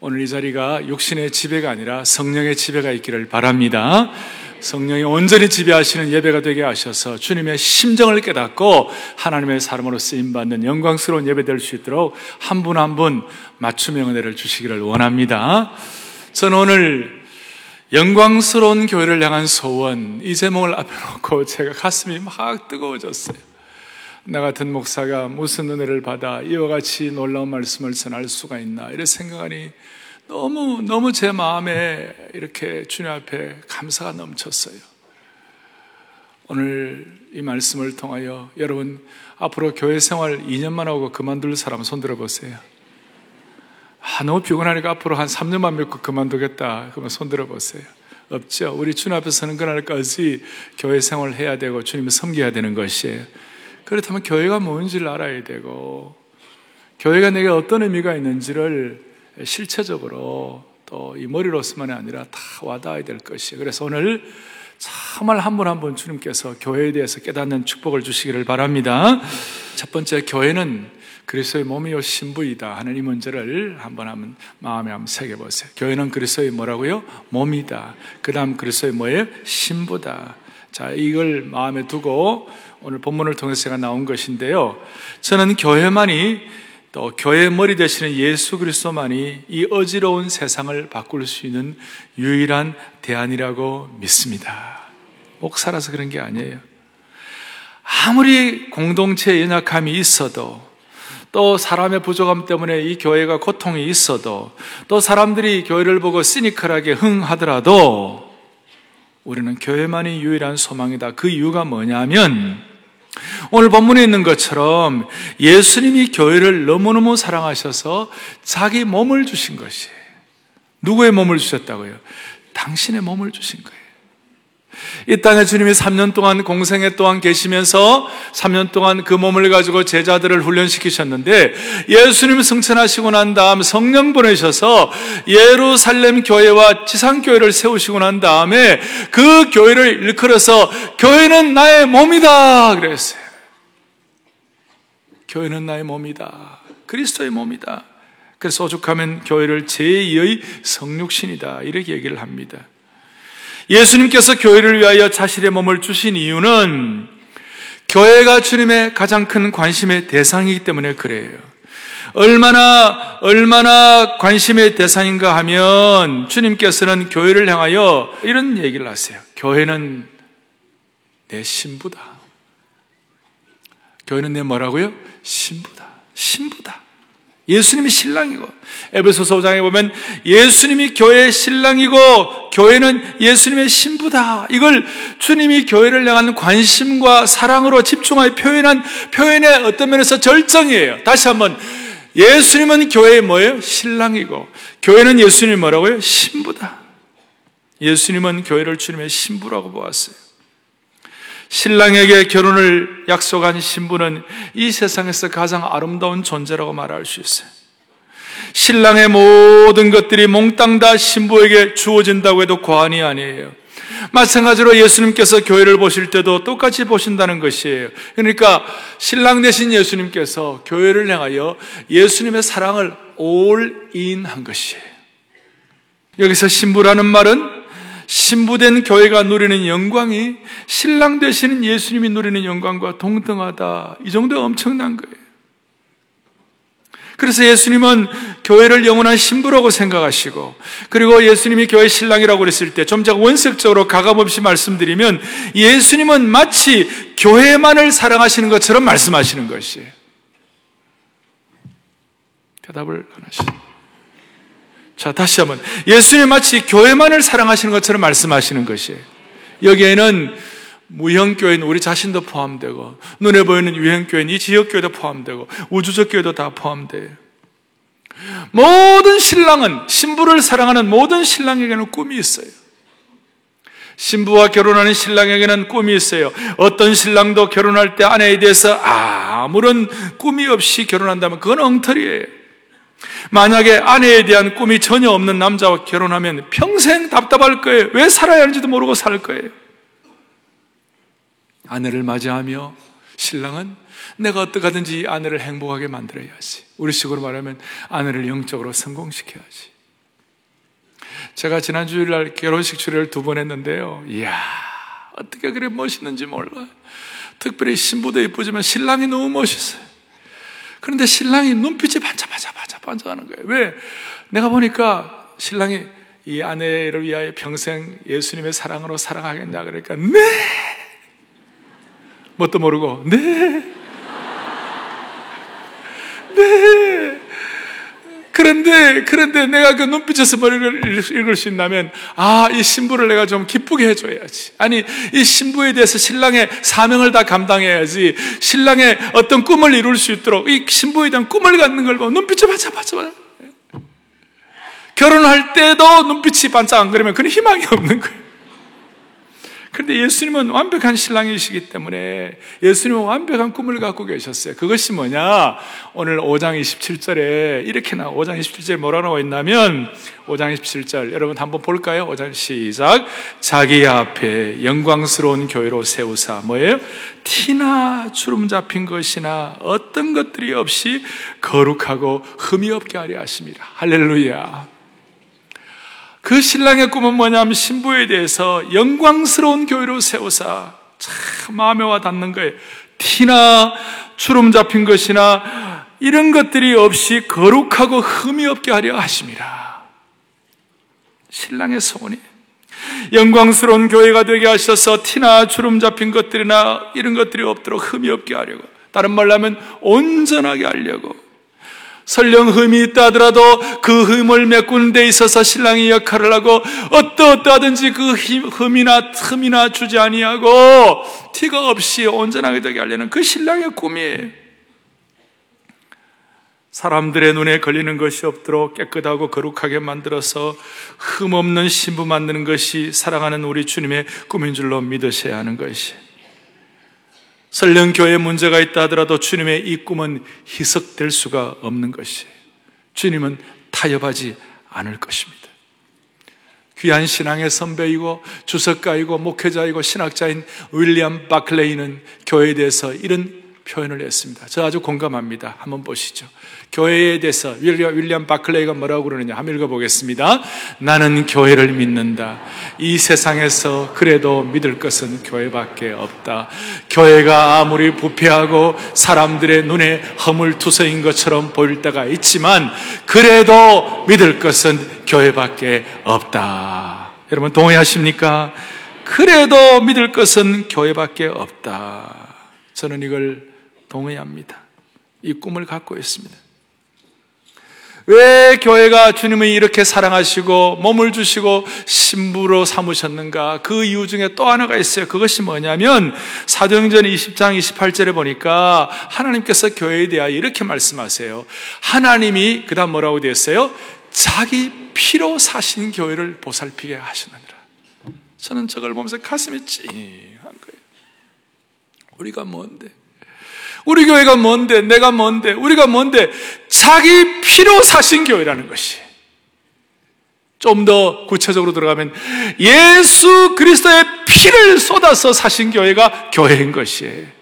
오늘 이 자리가 육신의 지배가 아니라 성령의 지배가 있기를 바랍니다. 성령이 온전히 지배하시는 예배가 되게 하셔서 주님의 심정을 깨닫고 하나님의 사람으로 쓰임받는 영광스러운 예배 될 수 있도록 한 분 한 분 맞춤형 은혜를 주시기를 원합니다. 저는 오늘 영광스러운 교회를 향한 소원 이 제목을 앞에 놓고 제가 가슴이 막 뜨거워졌어요. 나 같은 목사가 무슨 은혜를 받아 이와 같이 놀라운 말씀을 전할 수가 있나 이런 생각하니 너무 너무 제 마음에 이렇게 주님 앞에 감사가 넘쳤어요. 오늘 이 말씀을 통하여 여러분 앞으로 교회 생활 2년만 하고 그만둘 사람 손 들어 보세요. 아, 너무 피곤하니까 앞으로 한 3년만 믿고 그만두겠다. 그러면 손 들어 보세요. 없죠. 우리 주님 앞에 서는 그날까지 교회 생활을 해야 되고 주님을 섬겨야 되는 것이에요. 그렇다면 교회가 뭔지를 알아야 되고 교회가 내게 어떤 의미가 있는지를 실체적으로 또 이 머리로서만이 아니라 다 와닿아야 될 것이에요. 그래서 오늘 정말 한 분 한 분 주님께서 교회에 대해서 깨닫는 축복을 주시기를 바랍니다. 첫 번째 교회는 그리스도의 몸이요 신부이다 하는 이 문제를 한번 한번 마음에 한번 새겨 보세요. 교회는 그리스도의 뭐라고요? 몸이다. 그다음 그리스도의 뭐예요? 신부다. 자, 이걸 마음에 두고 오늘 본문을 통해서 제가 나온 것인데요. 저는 교회만이 또 교회 머리 되시는 예수 그리스도만이 이 어지러운 세상을 바꿀 수 있는 유일한 대안이라고 믿습니다. 목사라서 그런 게 아니에요. 아무리 공동체 연약함이 있어도 또 사람의 부족함 때문에 이 교회가 고통이 있어도 또 사람들이 교회를 보고 시니컬하게 흥하더라도 우리는 교회만이 유일한 소망이다. 그 이유가 뭐냐면 오늘 본문에 있는 것처럼 예수님이 교회를 너무너무 사랑하셔서 자기 몸을 주신 것이에요. 누구의 몸을 주셨다고요? 당신의 몸을 주신 거예요. 이 땅에 주님이 3년 동안 공생애 동안 계시면서 3년 동안 그 몸을 가지고 제자들을 훈련시키셨는데 예수님 승천하시고 난 다음 성령 보내셔서 예루살렘 교회와 지상교회를 세우시고 난 다음에 그 교회를 일컬어서 교회는 나의 몸이다 그랬어요. 교회는 나의 몸이다. 그리스도의 몸이다. 그래서 오죽하면 교회를 제2의 성육신이다. 이렇게 얘기를 합니다. 예수님께서 교회를 위하여 자신의 몸을 주신 이유는 교회가 주님의 가장 큰 관심의 대상이기 때문에 그래요. 얼마나, 얼마나 관심의 대상인가 하면 주님께서는 교회를 향하여 이런 얘기를 하세요. 교회는 내 신부다. 교회는 내 뭐라고요? 신부다. 신부다. 예수님이 신랑이고 에베소서 5장에 보면 예수님이 교회의 신랑이고 교회는 예수님의 신부다. 이걸 주님이 교회를 향한 관심과 사랑으로 집중하여 표현한 표현의 어떤 면에서 절정이에요. 다시 한번 예수님은 교회의 뭐예요? 신랑이고 교회는 예수님 뭐라고요? 신부다. 예수님은 교회를 주님의 신부라고 보았어요. 신랑에게 결혼을 약속한 신부는 이 세상에서 가장 아름다운 존재라고 말할 수 있어요. 신랑의 모든 것들이 몽땅 다 신부에게 주어진다고 해도 과언이 아니에요. 마찬가지로 예수님께서 교회를 보실 때도 똑같이 보신다는 것이에요. 그러니까 신랑 되신 예수님께서 교회를 향하여 예수님의 사랑을 올인 한 것이에요. 여기서 신부라는 말은 신부된 교회가 누리는 영광이 신랑 되시는 예수님이 누리는 영광과 동등하다. 이 정도 엄청난 거예요. 그래서 예수님은 교회를 영원한 신부라고 생각하시고, 그리고 예수님이 교회 신랑이라고 그랬을 때, 좀 제가 원색적으로 가감없이 말씀드리면, 예수님은 마치 교회만을 사랑하시는 것처럼 말씀하시는 것이에요. 대답을 안 하시죠. 자, 다시 한번. 예수님 마치 교회만을 사랑하시는 것처럼 말씀하시는 것이에요. 여기에는 무형교회는 우리 자신도 포함되고, 눈에 보이는 유형교회는 이 지역교회도 포함되고, 우주적 교회도 다 포함돼요. 모든 신랑은, 신부를 사랑하는 모든 신랑에게는 꿈이 있어요. 신부와 결혼하는 신랑에게는 꿈이 있어요. 어떤 신랑도 결혼할 때 아내에 대해서 아무런 꿈이 없이 결혼한다면 그건 엉터리예요. 만약에 아내에 대한 꿈이 전혀 없는 남자와 결혼하면 평생 답답할 거예요. 왜 살아야 하는지도 모르고 살 거예요. 아내를 맞이하며 신랑은 내가 어떻게든지 아내를 행복하게 만들어야지. 우리 식으로 말하면 아내를 영적으로 성공시켜야지. 제가 지난 주일날 결혼식 주례를 두 번 했는데요. 이야, 어떻게 그래 멋있는지 몰라. 특별히 신부도 이쁘지만 신랑이 너무 멋있어요. 그런데 신랑이 눈빛이 반짝반짝 반짝반짝하는 거예요. 왜? 내가 보니까 신랑이 이 아내를 위하여 평생 예수님의 사랑으로 사랑하겠냐 그러니까 네 뭣도 모르고 네 네. 그런데, 그런데 내가 그 눈빛에서 머리를 읽을 수 있다면, 아, 이 신부를 내가 좀 기쁘게 해줘야지. 아니, 이 신부에 대해서 신랑의 사명을 다 감당해야지. 신랑의 어떤 꿈을 이룰 수 있도록 이 신부에 대한 꿈을 갖는 걸 보면 눈빛이 반짝반짝. 결혼할 때도 눈빛이 반짝 안 그러면 그런 희망이 없는 거예요. 그런데 예수님은 완벽한 신랑이시기 때문에 예수님은 완벽한 꿈을 갖고 계셨어요. 그것이 뭐냐? 오늘 5장 27절에 이렇게 나 5장 27절에 뭐라 나와 있냐면 5장 27절 여러분 한번 볼까요? 5장 시작 자기 앞에 영광스러운 교회로 세우사 뭐예요? 티나 주름 잡힌 것이나 어떤 것들이 없이 거룩하고 흠이 없게 하려 하십니다. 할렐루야. 그 신랑의 꿈은 뭐냐면 신부에 대해서 영광스러운 교회로 세우사 참 마음에 와 닿는 거예요. 티나 주름 잡힌 것이나 이런 것들이 없이 거룩하고 흠이 없게 하려 하십니다. 신랑의 소원이 영광스러운 교회가 되게 하셔서 티나 주름 잡힌 것들이나 이런 것들이 없도록 흠이 없게 하려고 다른 말로 하면 온전하게 하려고 설령 흠이 있다 하더라도 그 흠을 메꾸는 데 있어서 신랑이 역할을 하고 어떠어떠하든지 그 흠이나 틈이나 주지 아니하고 티가 없이 온전하게 되게 하려는 그 신랑의 꿈이에요. 사람들의 눈에 걸리는 것이 없도록 깨끗하고 거룩하게 만들어서 흠 없는 신부 만드는 것이 사랑하는 우리 주님의 꿈인 줄로 믿으셔야 하는 것이. 설령 교회에 문제가 있다 하더라도 주님의 이 꿈은 희석될 수가 없는 것이에요. 주님은 타협하지 않을 것입니다. 귀한 신앙의 선배이고 주석가이고 목회자이고 신학자인 윌리엄 바클레이는 교회에 대해서 이런 표현을 했습니다. 저 아주 공감합니다. 한번 보시죠. 교회에 대해서 윌리엄 바클레이가 뭐라고 그러느냐 한번 읽어보겠습니다. 나는 교회를 믿는다. 이 세상에서 그래도 믿을 것은 교회밖에 없다. 교회가 아무리 부패하고 사람들의 눈에 허물투성인 것처럼 보일 때가 있지만 그래도 믿을 것은 교회밖에 없다. 여러분 동의하십니까? 그래도 믿을 것은 교회밖에 없다. 저는 이걸 동의합니다. 이 꿈을 갖고 있습니다. 왜 교회가 주님을 이렇게 사랑하시고 몸을 주시고 신부로 삼으셨는가? 그 이유 중에 또 하나가 있어요. 그것이 뭐냐면 사도행전 20장 28절에 보니까 하나님께서 교회에 대하여 이렇게 말씀하세요. 하나님이 그다음 뭐라고 되어 있어요? 자기 피로 사신 교회를 보살피게 하시느니라. 저는 저걸 보면서 가슴이 찡한 거예요. 우리가 뭔데? 우리 교회가 뭔데, 내가 뭔데, 우리가 뭔데, 자기 피로 사신 교회라는 것이. 좀 더 구체적으로 들어가면 예수 그리스도의 피를 쏟아서 사신 교회가 교회인 것이에요.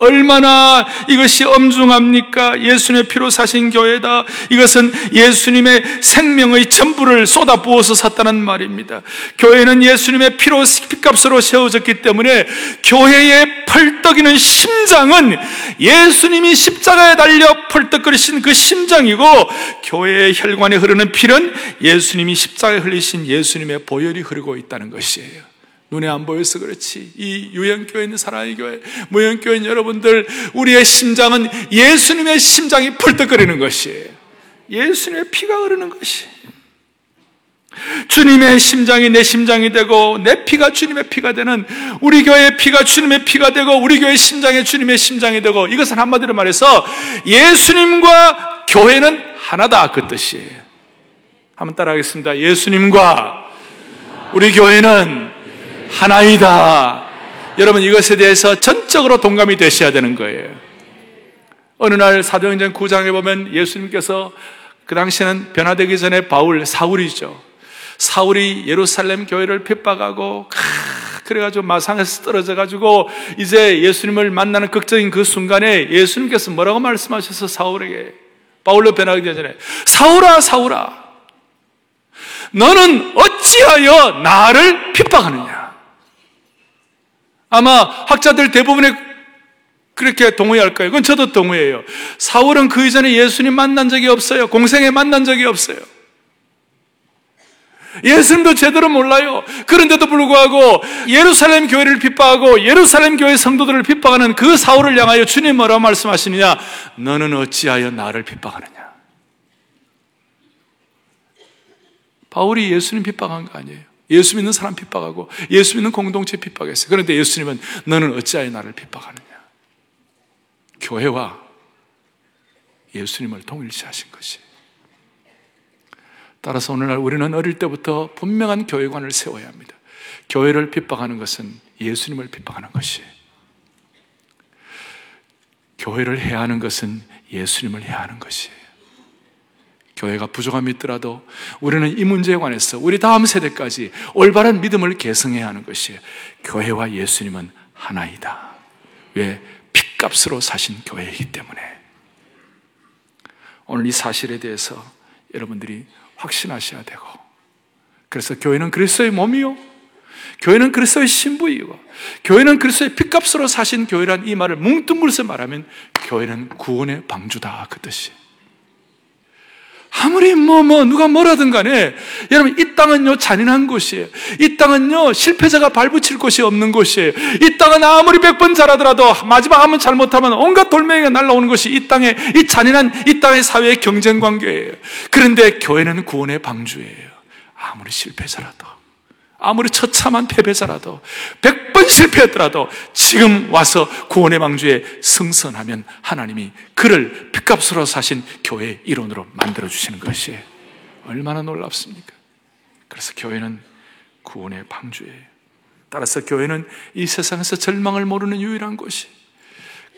얼마나 이것이 엄중합니까? 예수님의 피로 사신 교회다. 이것은 예수님의 생명의 전부를 쏟아 부어서 샀다는 말입니다. 교회는 예수님의 피로 피값으로 세워졌기 때문에 교회의 펄떡이는 심장은 예수님이 십자가에 달려 펄떡거리신 그 심장이고 교회의 혈관에 흐르는 피는 예수님이 십자가에 흘리신 예수님의 보혈이 흐르고 있다는 것이에요. 눈에 안 보여서 그렇지. 이 유형교회 있는 사랑의 교회, 무형교회 있는 여러분들, 우리의 심장은 예수님의 심장이 펄떡거리는 것이에요. 예수님의 피가 흐르는 것이. 주님의 심장이 내 심장이 되고 내 피가 주님의 피가 되는 우리 교회의 피가 주님의 피가 되고 우리 교회의 심장이 주님의 심장이 되고 이것은 한마디로 말해서 예수님과 교회는 하나다 그 뜻이에요. 한번 따라하겠습니다. 예수님과 우리 교회는 하나이다. 여러분 이것에 대해서 전적으로 동감이 되셔야 되는 거예요. 어느 날 사도행전 9장에 보면 예수님께서 그 당시에는 변화되기 전에 바울 사울이죠. 사울이 예루살렘 교회를 핍박하고 그래가지고 마상에서 떨어져 가지고 이제 예수님을 만나는 극적인 그 순간에 예수님께서 뭐라고 말씀하셔서 사울에게 바울로 변하기 전에 사울아 사울아 너는 어찌하여 나를 핍박하느냐? 아마 학자들 대부분의 그렇게 동의할 거예요. 그건 저도 동의해요. 사울은 그 이전에 예수님 만난 적이 없어요. 공생에 만난 적이 없어요. 예수님도 제대로 몰라요. 그런데도 불구하고 예루살렘 교회를 핍박하고 예루살렘 교회 성도들을 핍박하는 그 사울을 향하여 주님 뭐라고 말씀하시느냐? 너는 어찌하여 나를 핍박하느냐? 바울이 예수님 핍박한 거 아니에요. 예수 믿는 사람 핍박하고 예수 믿는 공동체 핍박했어요. 그런데 예수님은 너는 어찌하여 나를 핍박하느냐? 교회와 예수님을 동일시 하신 것이. 따라서 오늘날 우리는 어릴 때부터 분명한 교회관을 세워야 합니다. 교회를 핍박하는 것은 예수님을 핍박하는 것이. 교회를 해야 하는 것은 예수님을 해야 하는 것이. 교회가 부족함이 있더라도 우리는 이 문제에 관해서 우리 다음 세대까지 올바른 믿음을 계승해야 하는 것이 교회와 예수님은 하나이다. 왜? 핏값으로 사신 교회이기 때문에. 오늘 이 사실에 대해서 여러분들이 확신하셔야 되고, 그래서 교회는 그리스도의 몸이요. 교회는 그리스도의 신부이고, 교회는 그리스도의 핏값으로 사신 교회란 이 말을 뭉뚱그려서 말하면 교회는 구원의 방주다. 그 뜻이. 아무리 뭐, 뭐, 누가 뭐라든 간에, 여러분, 이 땅은요, 잔인한 곳이에요. 이 땅은요, 실패자가 발붙일 곳이 없는 곳이에요. 이 땅은 아무리 백 번 잘하더라도, 마지막 한번 잘못하면 온갖 돌멩이가 날라오는 것이 이 땅의, 이 잔인한, 이 땅의 사회의 경쟁 관계예요. 그런데 교회는 구원의 방주예요. 아무리 실패자라도. 아무리 처참한 패배자라도, 백 번 실패했더라도 지금 와서 구원의 망주에 승선하면 하나님이 그를 핏값으로 사신 교회의 일원으로 만들어주시는 것이 얼마나 놀랍습니까? 그래서 교회는 구원의 방주예요. 따라서 교회는 이 세상에서 절망을 모르는 유일한 곳이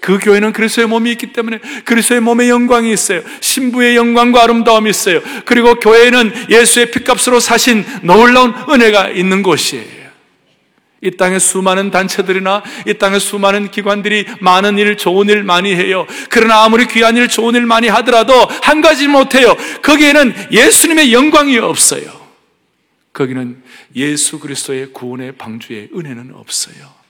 그 교회는 그리스도의 몸이 있기 때문에 그리스도의 몸의 영광이 있어요. 신부의 영광과 아름다움이 있어요. 그리고 교회는 예수의 핏값으로 사신 놀라운 은혜가 있는 곳이에요. 이 땅에 수많은 단체들이나 이 땅에 수많은 기관들이 많은 일, 좋은 일 많이 해요. 그러나 아무리 귀한 일, 좋은 일 많이 하더라도 한 가지 못해요. 거기에는 예수님의 영광이 없어요. 거기는 예수 그리스도의 구원의 방주의 은혜는 없어요.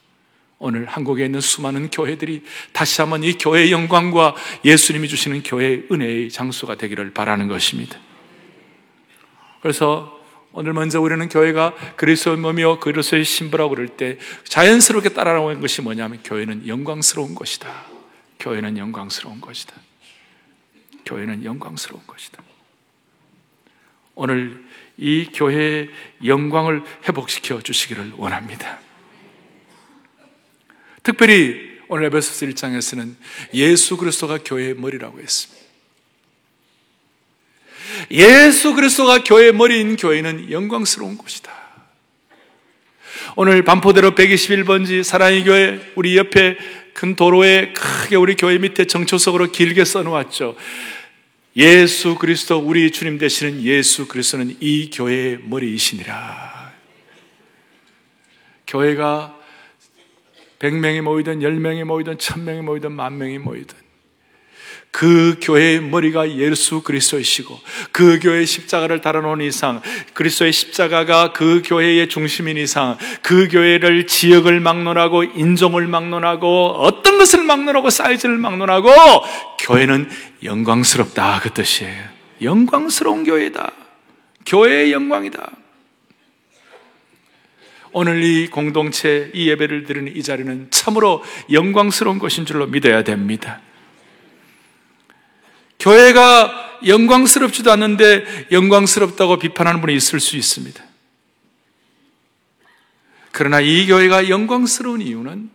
오늘 한국에 있는 수많은 교회들이 다시 한번 이 교회의 영광과 예수님이 주시는 교회의 은혜의 장소가 되기를 바라는 것입니다. 그래서 오늘 먼저 우리는 교회가 그리스도의 몸이요 그리스도의 신부라고 그럴 때 자연스럽게 따라오는 것이 뭐냐면 교회는 영광스러운 것이다. 교회는 영광스러운 것이다. 교회는 영광스러운 것이다. 오늘 이 교회의 영광을 회복시켜 주시기를 원합니다. 특별히 오늘 에베소서 1장에서는 예수 그리스도가 교회의 머리라고 했습니다. 예수 그리스도가 교회의 머리인 교회는 영광스러운 곳이다. 오늘 반포대로 121번지 사랑의 교회 우리 옆에 큰 도로에 크게 우리 교회 밑에 정초석으로 길게 써놓았죠. 예수 그리스도 우리 주님 되시는 예수 그리스도는 이 교회의 머리이시니라. 교회가 100명이 모이든 10명이 모이든 1000명이 모이든 만명이 모이든 그 교회의 머리가 예수 그리스도이시고 그 교회의 십자가를 달아놓은 이상 그리스도의 십자가가 그 교회의 중심인 이상 그 교회를 지역을 막론하고 인종을 막론하고 어떤 것을 막론하고 사이즈를 막론하고 교회는 영광스럽다 그 뜻이에요. 영광스러운 교회다. 교회의 영광이다 오늘 이 공동체, 이 예배를 드리는 이 자리는 참으로 영광스러운 것인 줄로 믿어야 됩니다. 교회가 영광스럽지도 않는데 영광스럽다고 비판하는 분이 있을 수 있습니다. 그러나 이 교회가 영광스러운 이유는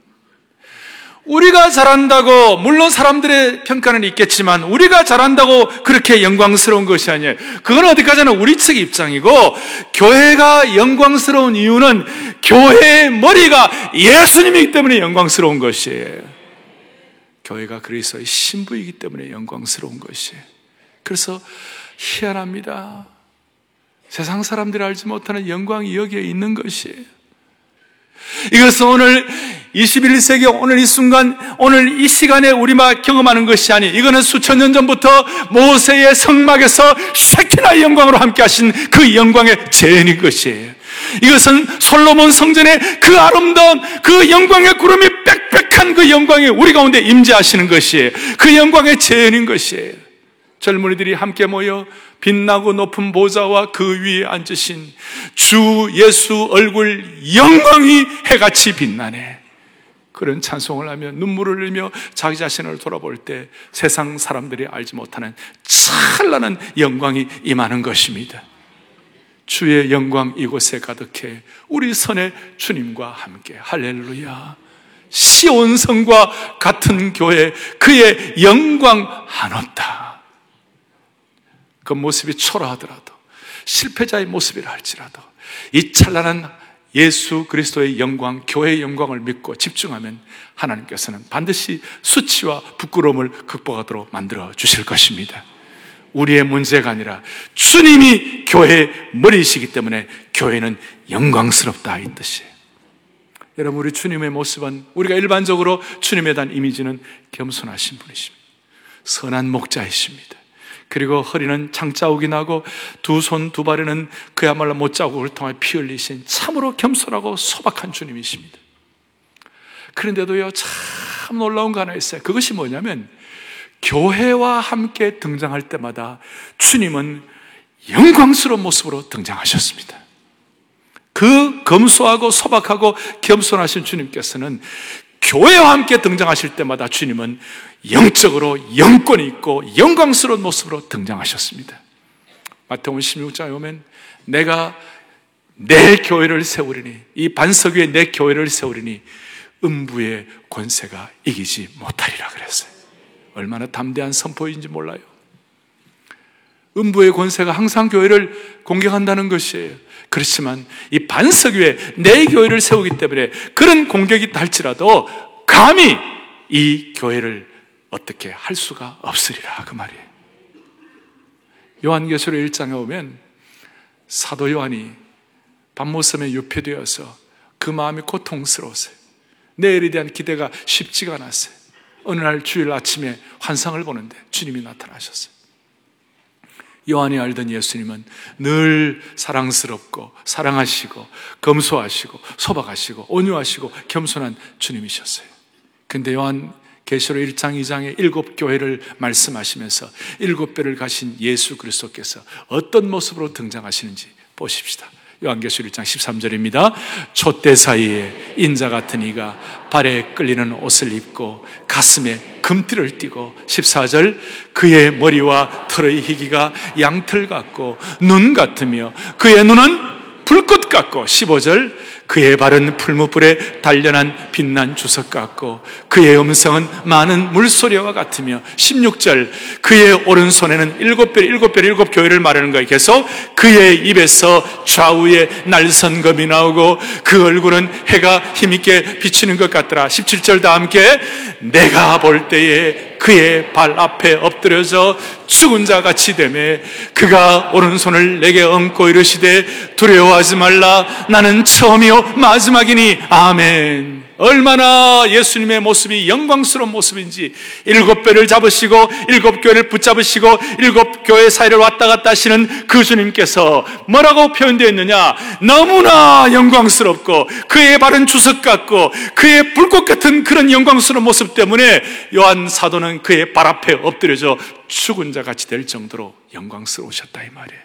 우리가 잘한다고 물론 사람들의 평가는 있겠지만 우리가 잘한다고 그렇게 영광스러운 것이 아니에요. 그건 어디까지나 우리 측 입장이고 교회가 영광스러운 이유는 교회의 머리가 예수님이기 때문에 영광스러운 것이에요. 교회가 그리스도의 신부이기 때문에 영광스러운 것이에요. 그래서 희한합니다. 세상 사람들이 알지 못하는 영광이 여기에 있는 것이에요. 이것은 오늘 21세기 오늘 이 순간 오늘 이 시간에 우리만 경험하는 것이 아니 이거는 수천 년 전부터 모세의 성막에서 샤키나의 영광으로 함께 하신 그 영광의 재현인 것이에요. 이것은 솔로몬 성전의 그 아름다운 그 영광의 구름이 빽빽한 그 영광이 우리 가운데 임재하시는 것이에요. 그 영광의 재현인 것이에요. 젊은이들이 함께 모여 빛나고 높은 보좌와 그 위에 앉으신 주 예수 얼굴 영광이 해같이 빛나네. 그런 찬송을 하며 눈물을 흘리며 자기 자신을 돌아볼 때 세상 사람들이 알지 못하는 찬란한 영광이 임하는 것입니다. 주의 영광 이곳에 가득해 우리 선의 주님과 함께 할렐루야. 시온성과 같은 교회 그의 영광 한없다. 그 모습이 초라하더라도 실패자의 모습이라 할지라도 이 찬란한 예수 그리스도의 영광, 교회의 영광을 믿고 집중하면 하나님께서는 반드시 수치와 부끄러움을 극복하도록 만들어 주실 것입니다. 우리의 문제가 아니라 주님이 교회의 머리이시기 때문에 교회는 영광스럽다 이 뜻이에요. 여러분 우리 주님의 모습은 우리가 일반적으로 주님에 대한 이미지는 겸손하신 분이십니다. 선한 목자이십니다. 그리고 허리는 장자욱이 나고 두 손 두 발에는 그야말로 못자국을 통해 피 흘리신 참으로 겸손하고 소박한 주님이십니다. 그런데도요 참 놀라운 거 하나 있어요. 그것이 뭐냐면 교회와 함께 등장할 때마다 주님은 영광스러운 모습으로 등장하셨습니다. 그 검소하고 소박하고 겸손하신 주님께서는 교회와 함께 등장하실 때마다 주님은 영적으로 영권이 있고 영광스러운 모습으로 등장하셨습니다. 마태복음 16장에 오면 내가 내 교회를 세우리니 이 반석 위에 내 교회를 세우리니 음부의 권세가 이기지 못하리라 그랬어요. 얼마나 담대한 선포인지 몰라요. 음부의 권세가 항상 교회를 공격한다는 것이에요. 그렇지만 이 반석 위에 내 교회를 세우기 때문에 그런 공격이 있다 할지라도 감히 이 교회를 어떻게 할 수가 없으리라 그 말이에요. 요한계시록 1장에 오면 사도 요한이 밤모섬에 유폐되어서 그 마음이 고통스러웠어요. 내일에 대한 기대가 쉽지가 않았어요. 어느 날 주일 아침에 환상을 보는데 주님이 나타나셨어요. 요한이 알던 예수님은 늘 사랑스럽고 사랑하시고 검소하시고 소박하시고 온유하시고 겸손한 주님이셨어요. 근데 요한 계시록 1장 2장에 일곱 교회를 말씀하시면서 일곱 배를 가신 예수 그리스도께서 어떤 모습으로 등장하시는지 보십시다. 요한계시록 1장 13절입니다. 촛대 사이에 인자 같은 이가 발에 끌리는 옷을 입고 가슴에 금띠를 띠고 14절 그의 머리와 털의 희기가 양털 같고 눈 같으며 그의 눈은 불꽃 같고 15절 그의 발은 풀무불에 단련한 빛난 주석 같고 그의 음성은 많은 물소리와 같으며 16절 그의 오른손에는 일곱 별 일곱 별 일곱 교회를 말하는 거에 계속 그의 입에서 좌우에 날선검이 나오고 그 얼굴은 해가 힘있게 비치는 것 같더라. 17절 다 함께 내가 볼 때에 그의 발 앞에 엎드려져 죽은 자 같이 되매 그가 오른손을 내게 얹고 이르시되 두려워하지 말라. 나는 처음이요 마지막이니. 아멘 얼마나 예수님의 모습이 영광스러운 모습인지 일곱 배를 잡으시고 일곱 교회를 붙잡으시고 일곱 교회 사이를 왔다 갔다 하시는 그 주님께서 뭐라고 표현되어 있느냐? 너무나 영광스럽고 그의 발은 주석 같고 그의 불꽃 같은 그런 영광스러운 모습 때문에 요한 사도는 그의 발 앞에 엎드려져 죽은 자 같이 될 정도로 영광스러우셨다 이 말이에요.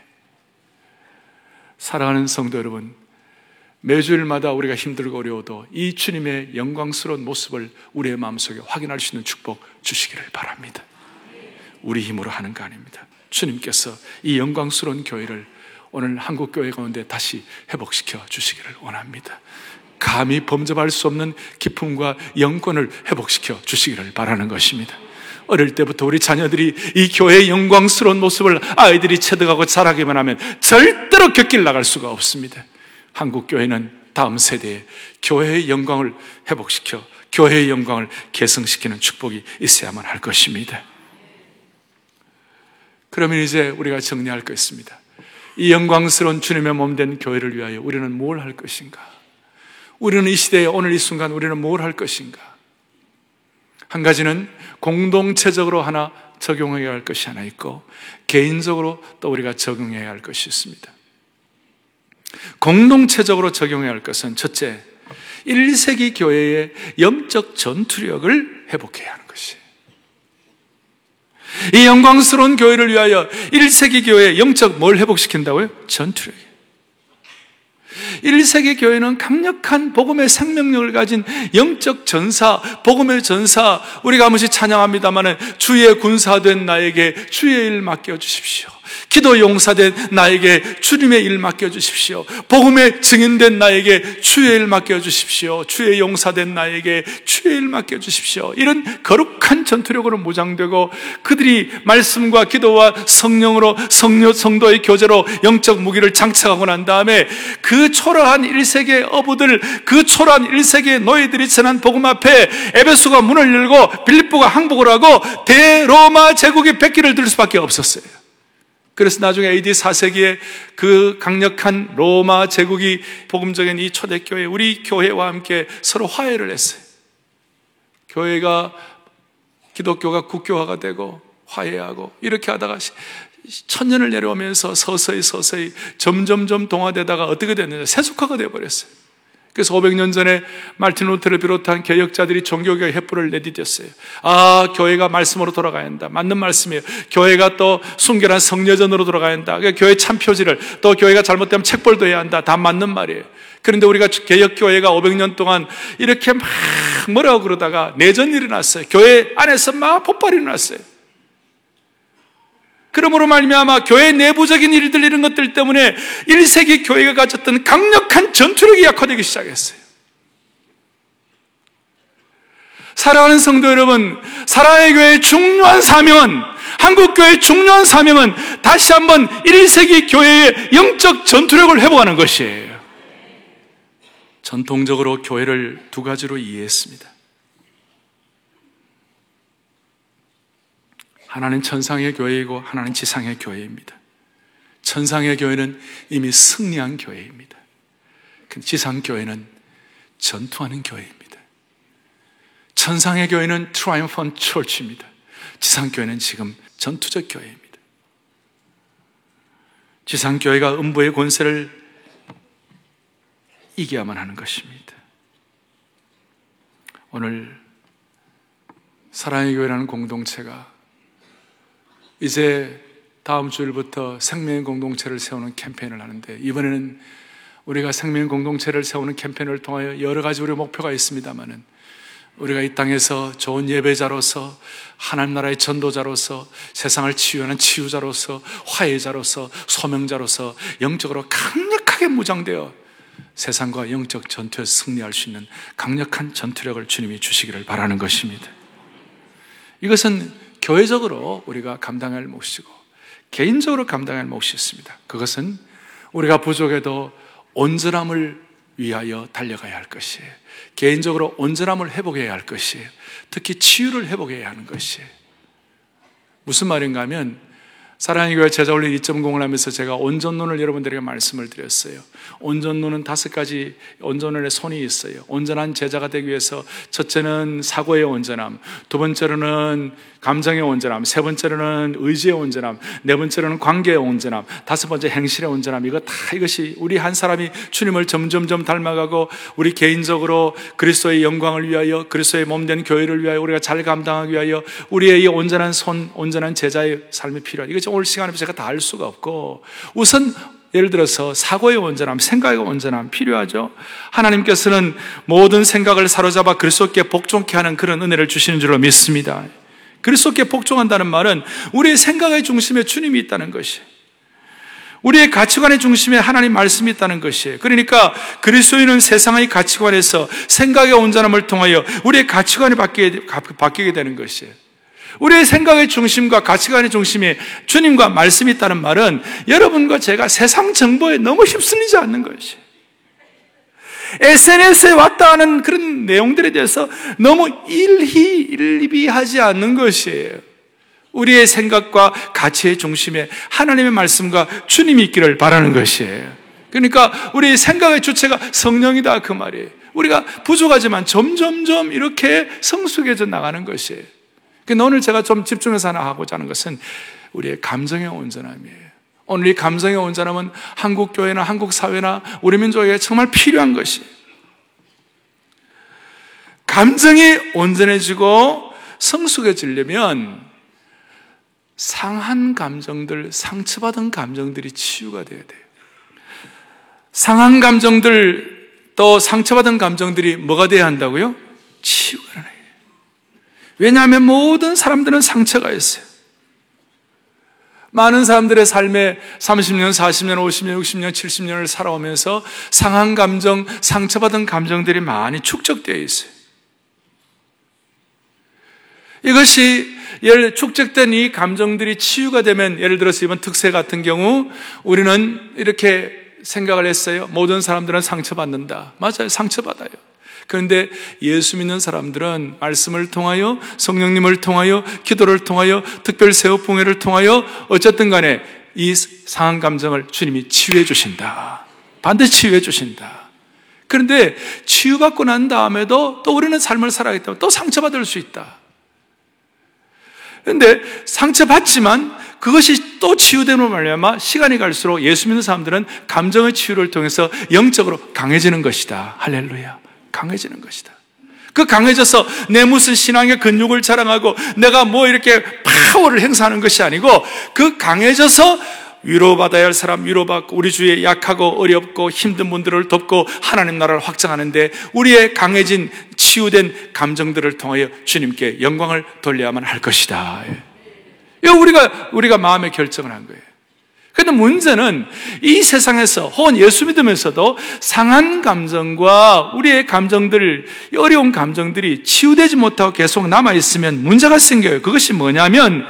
사랑하는 성도 여러분 매주일마다 우리가 힘들고 어려워도 이 주님의 영광스러운 모습을 우리의 마음속에 확인할 수 있는 축복 주시기를 바랍니다. 우리 힘으로 하는 거 아닙니다. 주님께서 이 영광스러운 교회를 오늘 한국 교회 가운데 다시 회복시켜 주시기를 원합니다. 감히 범접할 수 없는 기쁨과 영권을 회복시켜 주시기를 바라는 것입니다. 어릴 때부터 우리 자녀들이 이 교회의 영광스러운 모습을 아이들이 체득하고 자라기만 하면 절대로 곁길 나갈 수가 없습니다. 한국 교회는 다음 세대에 교회의 영광을 회복시켜 교회의 영광을 계승시키는 축복이 있어야만 할 것입니다. 그러면 이제 우리가 정리할 것입니다. 이 영광스러운 주님의 몸 된 교회를 위하여 우리는 뭘 할 것인가? 우리는 이 시대에 오늘 이 순간 우리는 뭘 할 것인가? 한 가지는 공동체적으로 하나 적용해야 할 것이 하나 있고 개인적으로 또 우리가 적용해야 할 것이 있습니다. 공동체적으로 적용해야 할 것은 첫째, 1세기 교회의 영적 전투력을 회복해야 하는 것이. 이 영광스러운 교회를 위하여 1세기 교회의 영적 뭘 회복시킨다고요? 전투력. 1세기 교회는 강력한 복음의 생명력을 가진 영적 전사, 복음의 전사, 우리가 한 번씩 찬양합니다만 주의 군사된 나에게 주의 일 맡겨 주십시오. 기도 용사된 나에게 주님의 일 맡겨주십시오. 복음의 증인된 나에게 주의 일 맡겨주십시오. 주의 용사된 나에게 주의 일 맡겨주십시오. 이런 거룩한 전투력으로 무장되고 그들이 말씀과 기도와 성령으로 성녀, 성도의 교제로 영적 무기를 장착하고 난 다음에 그 초 라한 1세기의 어부들, 그 초라한 1세기의 노예들이 전한 복음 앞에 에베소가 문을 열고 빌립보가 항복을 하고 대로마 제국이 백기를 들 수밖에 없었어요. 그래서 나중에 AD 4세기에 그 강력한 로마 제국이 복음적인 이 초대교회, 우리 교회와 함께 서로 화해를 했어요. 교회가, 기독교가 국교화가 되고 화해하고 이렇게 하다가 천년을 내려오면서 서서히 서서히 점점점 동화되다가 어떻게 됐느냐. 세속화가 되어버렸어요. 그래서 500년 전에 말틴 루트를 비롯한 개혁자들이 종교개혁 횃불을 내디뎠어요. 아, 교회가 말씀으로 돌아가야 한다. 맞는 말씀이에요. 교회가 또 순결한 성녀전으로 돌아가야 한다. 그러니까 교회 참표지를 또 교회가 잘못되면 책벌도 해야 한다. 다 맞는 말이에요. 그런데 우리가 개혁교회가 500년 동안 이렇게 막 뭐라고 그러다가 내전이 일어났어요. 교회 안에서 막 폭발이 일어났어요. 그러므로 말미암아 교회 내부적인 일들 이런 것들 때문에 1세기 교회가 가졌던 강력한 전투력이 약화되기 시작했어요. 사랑하는 성도 여러분, 사랑의 교회의 중요한 사명은 한국 교회의 중요한 사명은 다시 한번 1세기 교회의 영적 전투력을 회복하는 것이에요. 전통적으로 교회를 두 가지로 이해했습니다. 하나는 천상의 교회이고 하나는 지상의 교회입니다. 천상의 교회는 이미 승리한 교회입니다. 지상 교회는 전투하는 교회입니다. 천상의 교회는 Triumphant Church입니다. 지상 교회는 지금 전투적 교회입니다. 지상 교회가 음부의 권세를 이겨야만 하는 것입니다. 오늘 사랑의 교회라는 공동체가 이제 다음 주일부터 생명 공동체를 세우는 캠페인을 하는데 이번에는 우리가 생명 공동체를 세우는 캠페인을 통하여 여러 가지 우리 목표가 있습니다만은 우리가 이 땅에서 좋은 예배자로서 하나님 나라의 전도자로서 세상을 치유하는 치유자로서 화해자로서 소명자로서 영적으로 강력하게 무장되어 세상과 영적 전투에 승리할 수 있는 강력한 전투력을 주님이 주시기를 바라는 것입니다. 이것은 교회적으로 우리가 감당할 몫이고 개인적으로 감당할 몫이 있습니다. 그것은 우리가 부족해도 온전함을 위하여 달려가야 할 것이에요. 개인적으로 온전함을 회복해야 할 것이에요. 특히 치유를 회복해야 하는 것이에요. 무슨 말인가 하면 사랑의 교회 제자훈련 2.0을 하면서 제가 온전론을 여러분들에게 말씀을 드렸어요. 온전론은 다섯 가지 온전론의 손이 있어요. 온전한 제자가 되기 위해서 첫째는 사고의 온전함, 두 번째로는 감정의 온전함, 세 번째로는 의지의 온전함, 네 번째로는 관계의 온전함, 다섯 번째 행실의 온전함. 이거 다 이것이 우리 한 사람이 주님을 점점점 닮아가고 우리 개인적으로 그리스도의 영광을 위하여 그리스도의 몸 된 교회를 위하여 우리가 잘 감당하기 위하여 우리의 이 온전한 손, 온전한 제자의 삶이 필요한 이것이 오늘 시간에 제가 다 알 수가 없고 우선 예를 들어서 사고의 온전함, 생각의 온전함 필요하죠. 하나님께서는 모든 생각을 사로잡아 그리스도께 복종케 하는 그런 은혜를 주시는 줄로 믿습니다. 그리스도께 복종한다는 말은 우리의 생각의 중심에 주님이 있다는 것이 우리의 가치관의 중심에 하나님 말씀이 있다는 것이에요. 그러니까 그리스도인은 세상의 가치관에서 생각의 온전함을 통하여 우리의 가치관이 바뀌게 되는 것이에요. 우리의 생각의 중심과 가치관의 중심에 주님과 말씀이 있다는 말은 여러분과 제가 세상 정보에 너무 휩쓸리지 않는 것이에요. SNS에 왔다 하는 그런 내용들에 대해서 너무 일희 일비하지 않는 것이에요. 우리의 생각과 가치의 중심에 하나님의 말씀과 주님이 있기를 바라는 것이에요. 그러니까 우리 생각의 주체가 성령이다 그 말이에요. 우리가 부족하지만 점점점 이렇게 성숙해져 나가는 것이에요. 그러니까 오늘 제가 좀 집중해서 하나 하고자 하는 것은 우리의 감정의 온전함이에요. 오늘 이 감정의 온전함은 한국 교회나 한국 사회나 우리 민족에게 정말 필요한 것이. 감정이 온전해지고 성숙해지려면 상한 감정들, 상처받은 감정들이 치유가 돼야 돼요. 상한 감정들, 또 상처받은 감정들이 뭐가 돼야 한다고요? 치유가 돼요. 왜냐하면 모든 사람들은 상처가 있어요. 많은 사람들의 삶에 30년, 40년, 50년, 60년, 70년을 살아오면서 상한 감정, 상처받은 감정들이 많이 축적되어 있어요. 이것이 예를 축적된 이 감정들이 치유가 되면 예를 들어서 이번 특세 같은 경우 우리는 이렇게 생각을 했어요. 모든 사람들은 상처받는다. 맞아요. 상처받아요. 그런데 예수 믿는 사람들은 말씀을 통하여 성령님을 통하여 기도를 통하여 특별 세우봉회를 통하여 어쨌든 간에 이 상한 감정을 주님이 치유해 주신다. 반드시 치유해 주신다. 그런데 치유받고 난 다음에도 또 우리는 삶을 살아가기 때문에 또 상처받을 수 있다. 그런데 상처받지만 그것이 또 치유되는 말이야마 시간이 갈수록 예수 믿는 사람들은 감정의 치유를 통해서 영적으로 강해지는 것이다. 할렐루야. 강해지는 것이다. 그 강해져서 내 무슨 신앙의 근육을 자랑하고 내가 뭐 이렇게 파워를 행사하는 것이 아니고 그 강해져서 위로받아야 할 사람 위로받고 우리 주위에 약하고 어렵고 힘든 분들을 돕고 하나님 나라를 확장하는데 우리의 강해진 치유된 감정들을 통하여 주님께 영광을 돌려야만 할 것이다. 이거 우리가 우리가 마음의 결정을 한 거예요. 그런데 문제는 이 세상에서 혹은 예수 믿으면서도 상한 감정과 우리의 감정들, 어려운 감정들이 치유되지 못하고 계속 남아있으면 문제가 생겨요. 그것이 뭐냐면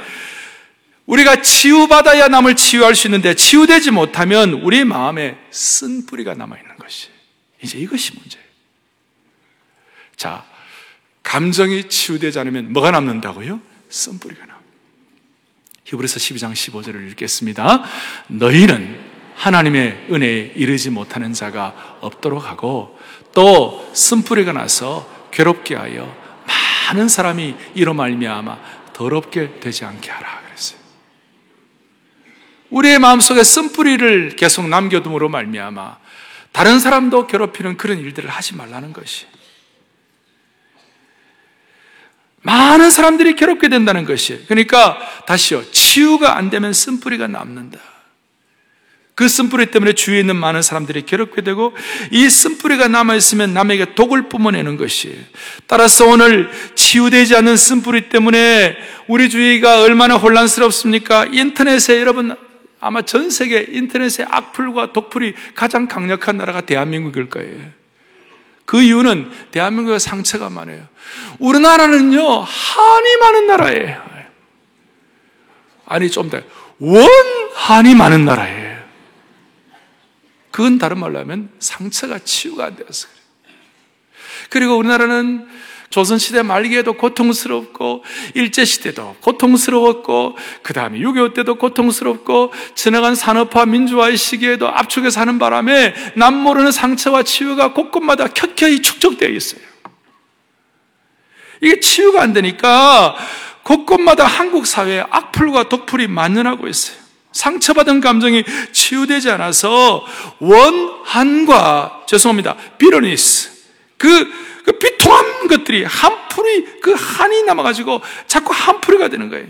우리가 치유받아야 남을 치유할 수 있는데 치유되지 못하면 우리 마음에 쓴 뿌리가 남아있는 것이. 이제 이것이 문제예요. 자, 감정이 치유되지 않으면 뭐가 남는다고요? 쓴 뿌리가 남 히브리서 12장 15절을 읽겠습니다. 너희는 하나님의 은혜에 이르지 못하는 자가 없도록 하고 또 쓴뿌리가 나서 괴롭게 하여 많은 사람이 이로 말미암아 더럽게 되지 않게 하라 그랬어요. 우리의 마음속에 쓴뿌리를 계속 남겨둠으로 말미암아 다른 사람도 괴롭히는 그런 일들을 하지 말라는 것이 많은 사람들이 괴롭게 된다는 것이에요. 그러니까 다시요. 치유가 안 되면 쓴뿌리가 남는다. 그 쓴뿌리 때문에 주위에 있는 많은 사람들이 괴롭게 되고 이 쓴뿌리가 남아있으면 남에게 독을 뿜어내는 것이에요. 따라서 오늘 치유되지 않는 쓴뿌리 때문에 우리 주위가 얼마나 혼란스럽습니까? 인터넷에 여러분 아마 전 세계 인터넷의 악플과 독플이 가장 강력한 나라가 대한민국일 거예요. 그 이유는 대한민국의 상처가 많아요. 우리나라는요, 한이 많은 나라예요. 아니, 좀 더, 원한이 많은 나라예요. 그건 다른 말로 하면 상처가 치유가 안 되어서 그래요. 그리고 우리나라는 조선시대 말기에도 고통스럽고, 일제시대도 고통스러웠고, 그 다음에 6.25 때도 고통스럽고, 지나간 산업화 민주화의 시기에도 압축해 사는 바람에 남 모르는 상처와 치유가 곳곳마다 켜켜이 축적되어 있어요. 이게 치유가 안 되니까 곳곳마다 한국 사회에 악플과 독플이 만연하고 있어요. 상처받은 감정이 치유되지 않아서 원한과 죄송합니다. 비로니스 그 그 비통한 것들이 한 풀이 그 한이 남아가지고 자꾸 한 풀이가 되는 거예요.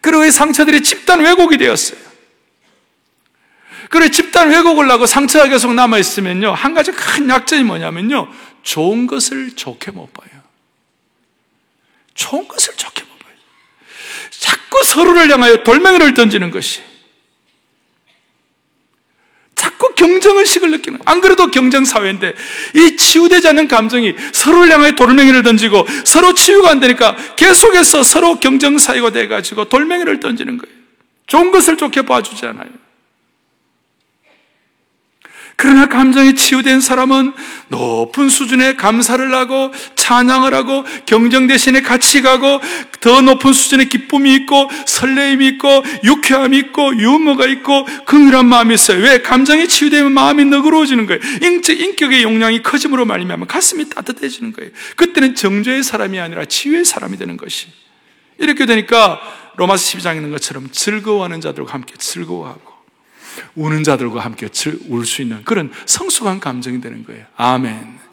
그리고 이 상처들이 집단 왜곡이 되었어요. 그래 집단 왜곡을 하고 상처가 계속 남아 있으면요 한 가지 큰 약점이 뭐냐면요 좋은 것을 좋게 못 봐요. 좋은 것을 좋게 못 봐요. 자꾸 서로를 향하여 돌멩이를 던지는 것이 자꾸 경쟁 의식을 느끼는 안 그래도 경쟁 사회인데 이 치유되지 않는 감정이 서로를 향해 돌멩이를 던지고 서로 치유가 안 되니까 계속해서 서로 경쟁사회가 돼가지고 돌멩이를 던지는 거예요. 좋은 것을 좋게 봐주지 않아요. 그러나 감정이 치유된 사람은 높은 수준의 감사를 하고 찬양을 하고 경정 대신에 같이 가고 더 높은 수준의 기쁨이 있고 설레임이 있고 유쾌함이 있고 유머가 있고 긍휼한 마음이 있어요. 왜? 감정이 치유되면 마음이 너그러워지는 거예요. 인적, 인격의 용량이 커짐으로 말미암아 가슴이 따뜻해지는 거예요. 그때는 정죄의 사람이 아니라 치유의 사람이 되는 것이. 이렇게 되니까 로마서 12장에 있는 것처럼 즐거워하는 자들과 함께 즐거워하고 우는 자들과 함께 울 수 있는 그런 성숙한 감정이 되는 거예요. 아멘.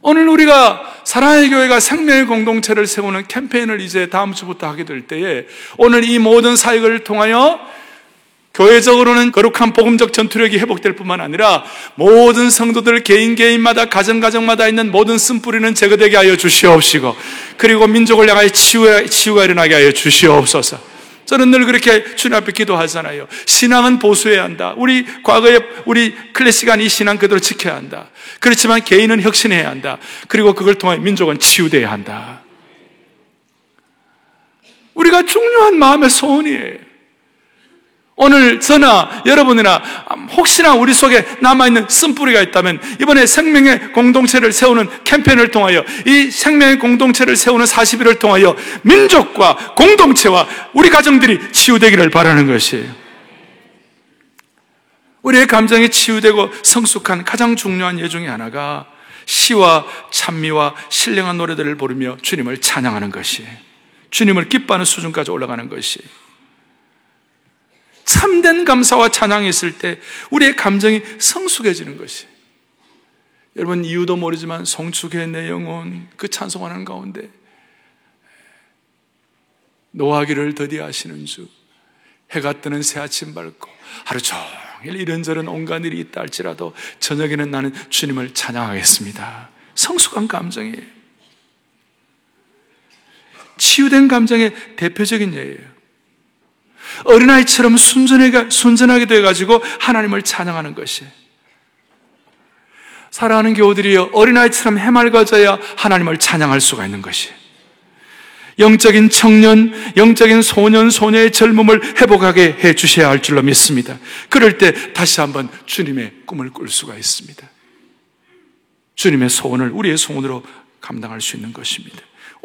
오늘 우리가 사랑의 교회가 생명의 공동체를 세우는 캠페인을 이제 다음 주부터 하게 될 때에 오늘 이 모든 사역을 통하여 교회적으로는 거룩한 복음적 전투력이 회복될 뿐만 아니라 모든 성도들 개인 개인마다 가정 가정마다 있는 모든 쓴뿌리는 제거되게 하여 주시옵시고 그리고 민족을 향하여 치유가, 일어나게 하여 주시옵소서. 저는 늘 그렇게 주님 앞에 기도하잖아요. 신앙은 보수해야 한다. 우리 과거에 우리 클래식한 이 신앙 그대로 지켜야 한다. 그렇지만 개인은 혁신해야 한다. 그리고 그걸 통해 민족은 치유돼야 한다. 우리가 중요한 마음의 소원이에요. 오늘 저나 여러분이나 혹시나 우리 속에 남아있는 쓴뿌리가 있다면 이번에 생명의 공동체를 세우는 캠페인을 통하여 이 생명의 공동체를 세우는 40일을 통하여 민족과 공동체와 우리 가정들이 치유되기를 바라는 것이에요. 우리의 감정이 치유되고 성숙한 가장 중요한 예 중에 하나가 시와 찬미와 신령한 노래들을 부르며 주님을 찬양하는 것이에요. 주님을 기뻐하는 수준까지 올라가는 것이에요. 참된 감사와 찬양이 있을 때 우리의 감정이 성숙해지는 것이. 여러분 이유도 모르지만 성축해 내 영혼 그 찬송하는 가운데 노하기를 더디하시는 주 해가 뜨는 새 아침 밝고 하루 종일 이런저런 온갖 일이 있다 할지라도 저녁에는 나는 주님을 찬양하겠습니다. 성숙한 감정이에요. 치유된 감정의 대표적인 예예요. 어린아이처럼 순전하게, 순전하게 돼가지고 하나님을 찬양하는 것이. 사랑하는 교우들이여 어린아이처럼 해맑아져야 하나님을 찬양할 수가 있는 것이. 영적인 청년, 영적인 소년, 소녀의 젊음을 회복하게 해 주셔야 할 줄로 믿습니다. 그럴 때 다시 한번 주님의 꿈을 꿀 수가 있습니다. 주님의 소원을 우리의 소원으로 감당할 수 있는 것입니다.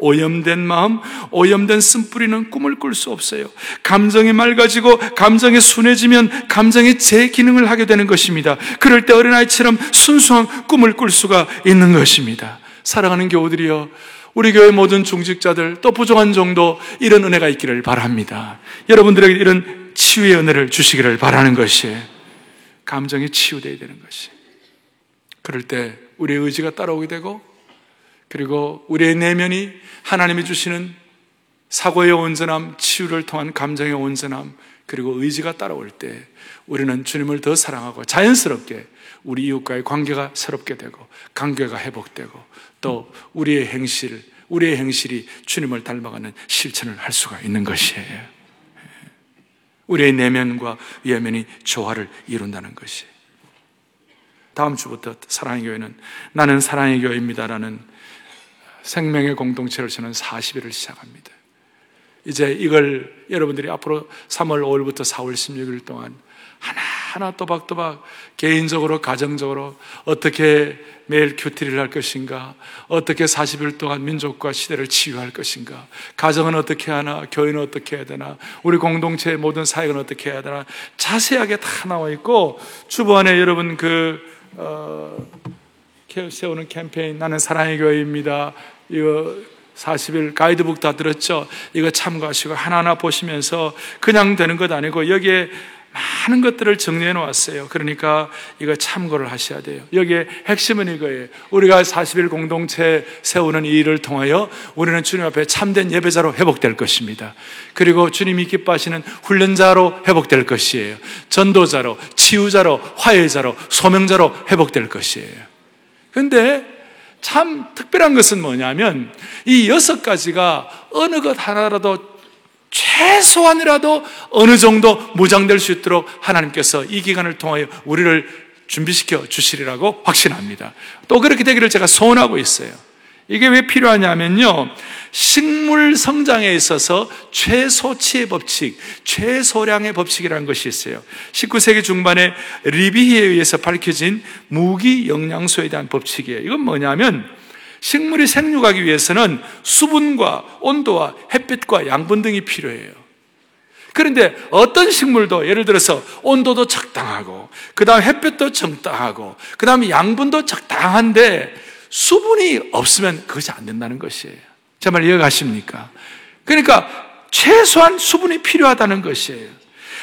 오염된 마음, 오염된 쓴뿌리는 꿈을 꿀 수 없어요. 감정이 맑아지고 감정이 순해지면 감정이 제 기능을 하게 되는 것입니다. 그럴 때 어린아이처럼 순수한 꿈을 꿀 수가 있는 것입니다. 사랑하는 교우들이여, 우리 교회 모든 중직자들 또 부족한 정도 이런 은혜가 있기를 바랍니다. 여러분들에게 이런 치유의 은혜를 주시기를 바라는 것이 감정이 치유되어야 되는 것이. 그럴 때 우리의 의지가 따라오게 되고 그리고 우리의 내면이 하나님이 주시는 사고의 온전함, 치유를 통한 감정의 온전함, 그리고 의지가 따라올 때 우리는 주님을 더 사랑하고 자연스럽게 우리 이웃과의 관계가 새롭게 되고 관계가 회복되고 또 우리의 행실, 우리의 행실이 주님을 닮아가는 실천을 할 수가 있는 것이에요. 우리의 내면과 외면이 조화를 이룬다는 것이. 다음 주부터 사랑의 교회는 나는 사랑의 교회입니다라는 생명의 공동체를 저는 40일을 시작합니다. 이제 이걸 여러분들이 앞으로 3월 5일부터 4월 16일 동안 하나하나 또박또박 개인적으로, 가정적으로 어떻게 매일 큐티를 할 것인가, 어떻게 40일 동안 민족과 시대를 치유할 것인가, 가정은 어떻게 하나, 교회는 어떻게 해야 되나, 우리 공동체의 모든 사역은 어떻게 해야 되나, 자세하게 다 나와 있고, 주보안에 여러분 그, 어, 세우는 캠페인, 나는 사랑의 교회입니다. 이거 40일 가이드북 다 들었죠? 이거 참고하시고 하나하나 보시면서 그냥 되는 것 아니고 여기에 많은 것들을 정리해 놓았어요. 그러니까 이거 참고를 하셔야 돼요. 여기에 핵심은 이거예요. 우리가 40일 공동체 세우는 이 일을 통하여 우리는 주님 앞에 참된 예배자로 회복될 것입니다. 그리고 주님이 기뻐하시는 훈련자로 회복될 것이에요. 전도자로, 치유자로, 화해자로, 소명자로 회복될 것이에요. 근데 참 특별한 것은 뭐냐면 이 여섯 가지가 어느 것 하나라도 최소한이라도 어느 정도 무장될 수 있도록 하나님께서 이 기간을 통하여 우리를 준비시켜 주시리라고 확신합니다. 또 그렇게 되기를 제가 소원하고 있어요. 이게 왜 필요하냐면요. 식물 성장에 있어서 최소치의 법칙, 최소량의 법칙이라는 것이 있어요. 19세기 중반에 리비히에 의해서 밝혀진 무기 영양소에 대한 법칙이에요. 이건 뭐냐면 식물이 생육하기 위해서는 수분과 온도와 햇빛과 양분 등이 필요해요. 그런데 어떤 식물도 예를 들어서 온도도 적당하고, 그 다음 햇빛도 적당하고, 그 다음에 양분도 적당한데 수분이 없으면 그것이 안 된다는 것이에요. 제 말 이해가십니까? 그러니까 최소한 수분이 필요하다는 것이에요.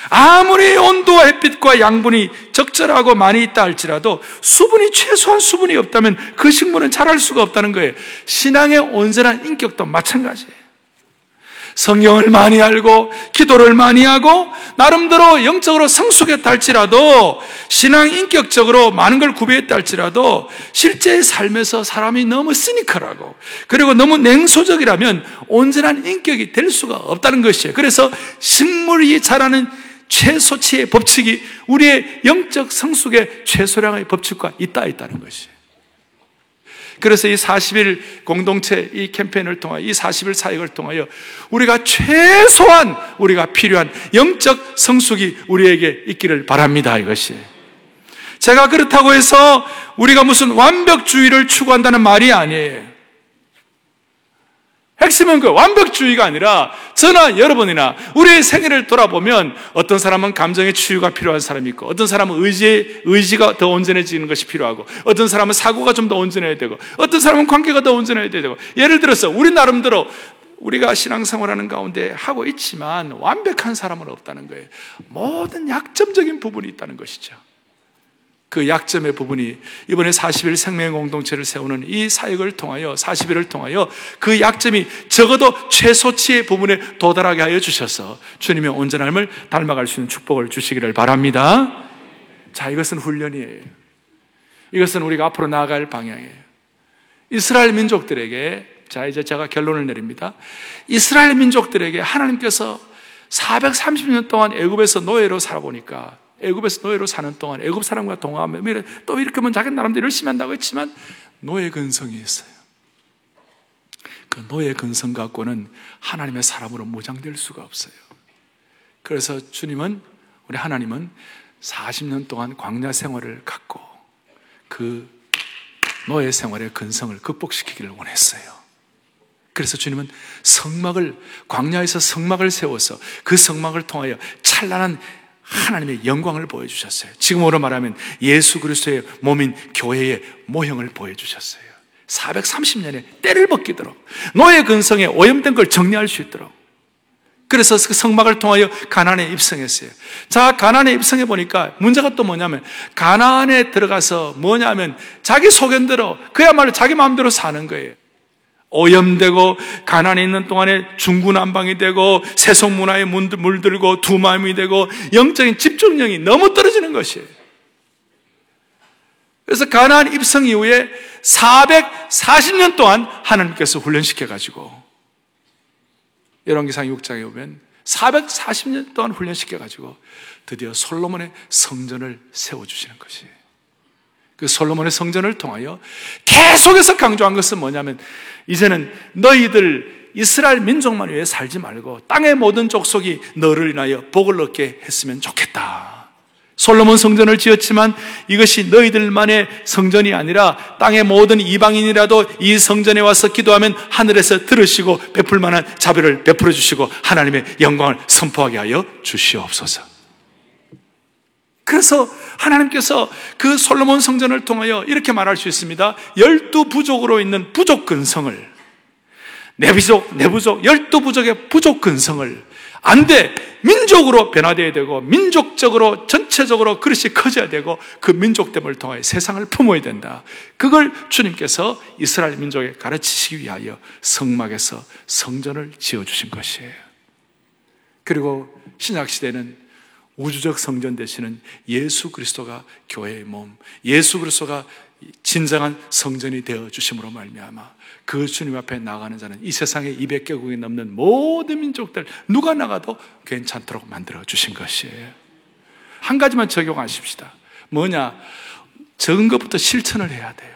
아무리 온도와 햇빛과 양분이 적절하고 많이 있다 할지라도 수분이 최소한 수분이 없다면 그 식물은 자랄 수가 없다는 거예요. 신앙의 온전한 인격도 마찬가지예요. 성경을 많이 알고 기도를 많이 하고 나름대로 영적으로 성숙했다 할지라도 신앙 인격적으로 많은 걸 구비했다 할지라도 실제 삶에서 사람이 너무 시니컬하고 그리고 너무 냉소적이라면 온전한 인격이 될 수가 없다는 것이에요. 그래서 식물이 자라는 최소치의 법칙이 우리의 영적 성숙의 최소량의 법칙과 있다 있다는 것이에요. 그래서 이 40일 공동체 이 캠페인을 통하여 이 40일 사역을 통하여 우리가 최소한 우리가 필요한 영적 성숙이 우리에게 있기를 바랍니다. 이것이. 제가 그렇다고 해서 우리가 무슨 완벽주의를 추구한다는 말이 아니에요. 핵심은 그 완벽주의가 아니라 저나 여러분이나 우리의 생애를 돌아보면 어떤 사람은 감정의 치유가 필요한 사람이 있고 어떤 사람은 의지, 의지가 더 온전해지는 것이 필요하고 어떤 사람은 사고가 좀 더 온전해야 되고 어떤 사람은 관계가 더 온전해야 되고 예를 들어서 우리 나름대로 우리가 신앙생활하는 가운데 하고 있지만 완벽한 사람은 없다는 거예요. 모든 약점적인 부분이 있다는 것이죠. 그 약점의 부분이 이번에 40일 생명 공동체를 세우는 이 사역을 통하여 40일을 통하여 그 약점이 적어도 최소치의 부분에 도달하게 하여 주셔서 주님의 온전함을 닮아갈 수 있는 축복을 주시기를 바랍니다. 자, 이것은 훈련이에요. 이것은 우리가 앞으로 나아갈 방향이에요. 이스라엘 민족들에게 자, 이제 제가 결론을 내립니다. 이스라엘 민족들에게 하나님께서 430년 동안 애굽에서 노예로 살아보니까 애굽에서 노예로 사는 동안 애굽 사람과 동화하며 또 이렇게 하면 자기 나름대로 열심히 한다고 했지만 노예 근성이 있어요. 그 노예 근성 갖고는 하나님의 사람으로 무장될 수가 없어요. 그래서 주님은 우리 하나님은 40년 동안 광야 생활을 갖고 그 노예 생활의 근성을 극복시키기를 원했어요. 그래서 주님은 성막을 광야에서 성막을 세워서 그 성막을 통하여 찬란한 하나님의 영광을 보여주셨어요. 지금으로 말하면 예수 그리스도의 몸인 교회의 모형을 보여주셨어요. 430년에 때를 벗기도록 노예 근성에 오염된 걸 정리할 수 있도록 그래서 그 성막을 통하여 가난에 입성했어요. 자, 가난에 입성해 보니까 문제가 또 뭐냐면 가난에 들어가서 뭐냐면 자기 소견대로 그야말로 자기 마음대로 사는 거예요. 오염되고 가난에 있는 동안에 중구난방이 되고 세속 문화에 물들고 두 마음이 되고 영적인 집중력이 너무 떨어지는 것이에요. 그래서 가나안 입성 이후에 440년 동안 하나님께서 훈련시켜 가지고 열왕기상 6장에 보면 440년 동안 훈련시켜 가지고 드디어 솔로몬의 성전을 세워 주시는 것이에요. 그 솔로몬의 성전을 통하여 계속해서 강조한 것은 뭐냐면 이제는 너희들 이스라엘 민족만 위해 살지 말고 땅의 모든 족속이 너를 인하여 복을 얻게 했으면 좋겠다. 솔로몬 성전을 지었지만 이것이 너희들만의 성전이 아니라 땅의 모든 이방인이라도 이 성전에 와서 기도하면 하늘에서 들으시고 베풀 만한 자비를 베풀어 주시고 하나님의 영광을 선포하게 하여 주시옵소서. 그래서 하나님께서 그 솔로몬 성전을 통하여 이렇게 말할 수 있습니다. 열두 부족으로 있는 부족 근성을 내 부족, 내 부족, 열두 부족의 부족 근성을 안 돼. 민족으로 변화되어야 되고, 민족적으로, 전체적으로 그릇이 커져야 되고, 그 민족됨을 통하여 세상을 품어야 된다. 그걸 주님께서 이스라엘 민족에 가르치시기 위하여 성막에서 성전을 지어주신 것이에요. 그리고 신약시대는 우주적 성전 되시는 예수 그리스도가 교회의 몸, 예수 그리스도가 진정한 성전이 되어 주심으로 말미암아 그 주님 앞에 나가는 자는 이 세상에 200개국이 넘는 모든 민족들 누가 나가도 괜찮도록 만들어 주신 것이에요. 한 가지만 적용하십시다. 뭐냐? 적은 것부터 실천을 해야 돼요.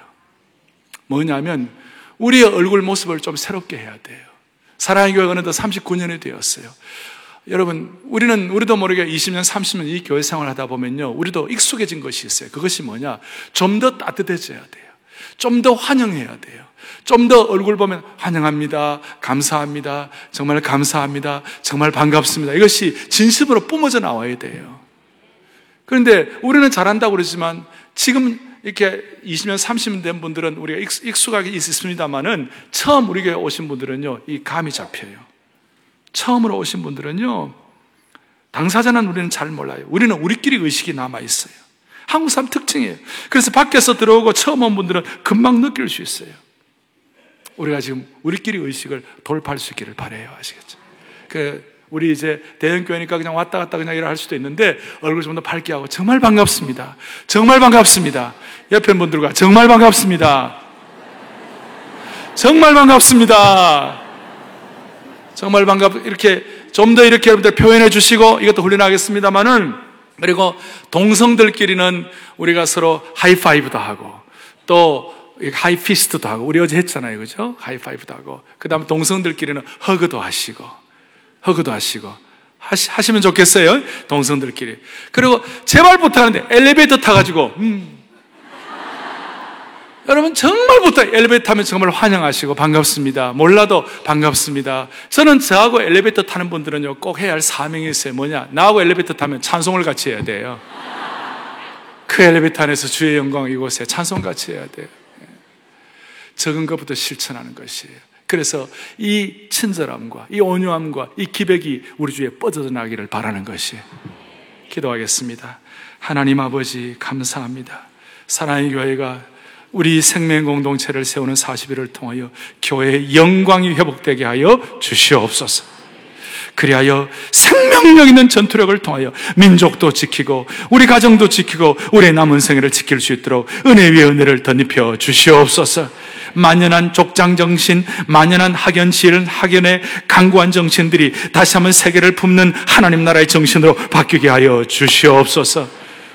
뭐냐면 우리의 얼굴 모습을 좀 새롭게 해야 돼요. 사랑의 교회가 어느덧 39년이 되었어요. 여러분, 우리는 우리도 모르게 20년, 30년 이 교회 생활 하다 보면요. 우리도 익숙해진 것이 있어요. 그것이 뭐냐? 좀 더 따뜻해져야 돼요. 좀 더 환영해야 돼요. 좀 더 얼굴 보면 환영합니다. 감사합니다. 정말 감사합니다. 정말 반갑습니다. 이것이 진심으로 뿜어져 나와야 돼요. 그런데 우리는 잘한다고 그러지만 지금 이렇게 20년, 30년 된 분들은 우리가 익숙하게 있습니다만은 처음 우리 교회 오신 분들은요, 이 감이 잡혀요. 처음으로 오신 분들은요, 당사자는 우리는 잘 몰라요. 우리는 우리끼리 의식이 남아 있어요. 한국 사람 특징이에요. 그래서 밖에서 들어오고 처음 온 분들은 금방 느낄 수 있어요. 우리가 지금 우리끼리 의식을 돌파할 수 있기를 바래요. 아시겠죠? 그 우리 이제 대형교회니까 그냥 왔다 갔다 그냥 일을 할 수도 있는데 얼굴 좀 더 밝게 하고 정말 반갑습니다. 정말 반갑습니다. 옆에 분들과 정말 반갑습니다. 정말 반갑습니다. 정말 반갑 이렇게 좀 더 이렇게 여러분들 표현해 주시고 이것도 훈련하겠습니다만은 그리고 동성들끼리는 우리가 서로 하이파이브도 하고 또 하이피스트도 하고 우리 어제 했잖아요, 그죠? 하이파이브도 하고 그 다음에 동성들끼리는 허그도 하시고 허그도 하시고 하시, 하시면 좋겠어요. 동성들끼리. 그리고 제발 부탁하는데 엘리베이터 타가지고 음. 여러분 정말 부탁 엘리베이터 타면 정말 환영하시고 반갑습니다. 몰라도 반갑습니다. 저는 저하고 엘리베이터 타는 분들은요 꼭 해야 할 사명이 있어요. 뭐냐? 나하고 엘리베이터 타면 찬송을 같이 해야 돼요. 그 엘리베이터 안에서 주의 영광 이곳에 찬송 같이 해야 돼요. 예. 적은 것부터 실천하는 것이에요. 그래서 이 친절함과 이 온유함과 이 기백이 우리 주에 뻗어져 나기를 바라는 것이 기도하겠습니다. 하나님 아버지 감사합니다. 사랑의 교회가 우리 생명 공동체를 세우는 40일을 통하여 교회의 영광이 회복되게 하여 주시옵소서. 그리하여 생명력 있는 전투력을 통하여 민족도 지키고 우리 가정도 지키고 우리의 남은 생애를 지킬 수 있도록 은혜 위에 은혜를 덧입혀 주시옵소서. 만연한 족장 정신, 만연한 학연 지은 학연의 강구한 정신들이 다시 한번 세계를 품는 하나님 나라의 정신으로 바뀌게 하여 주시옵소서.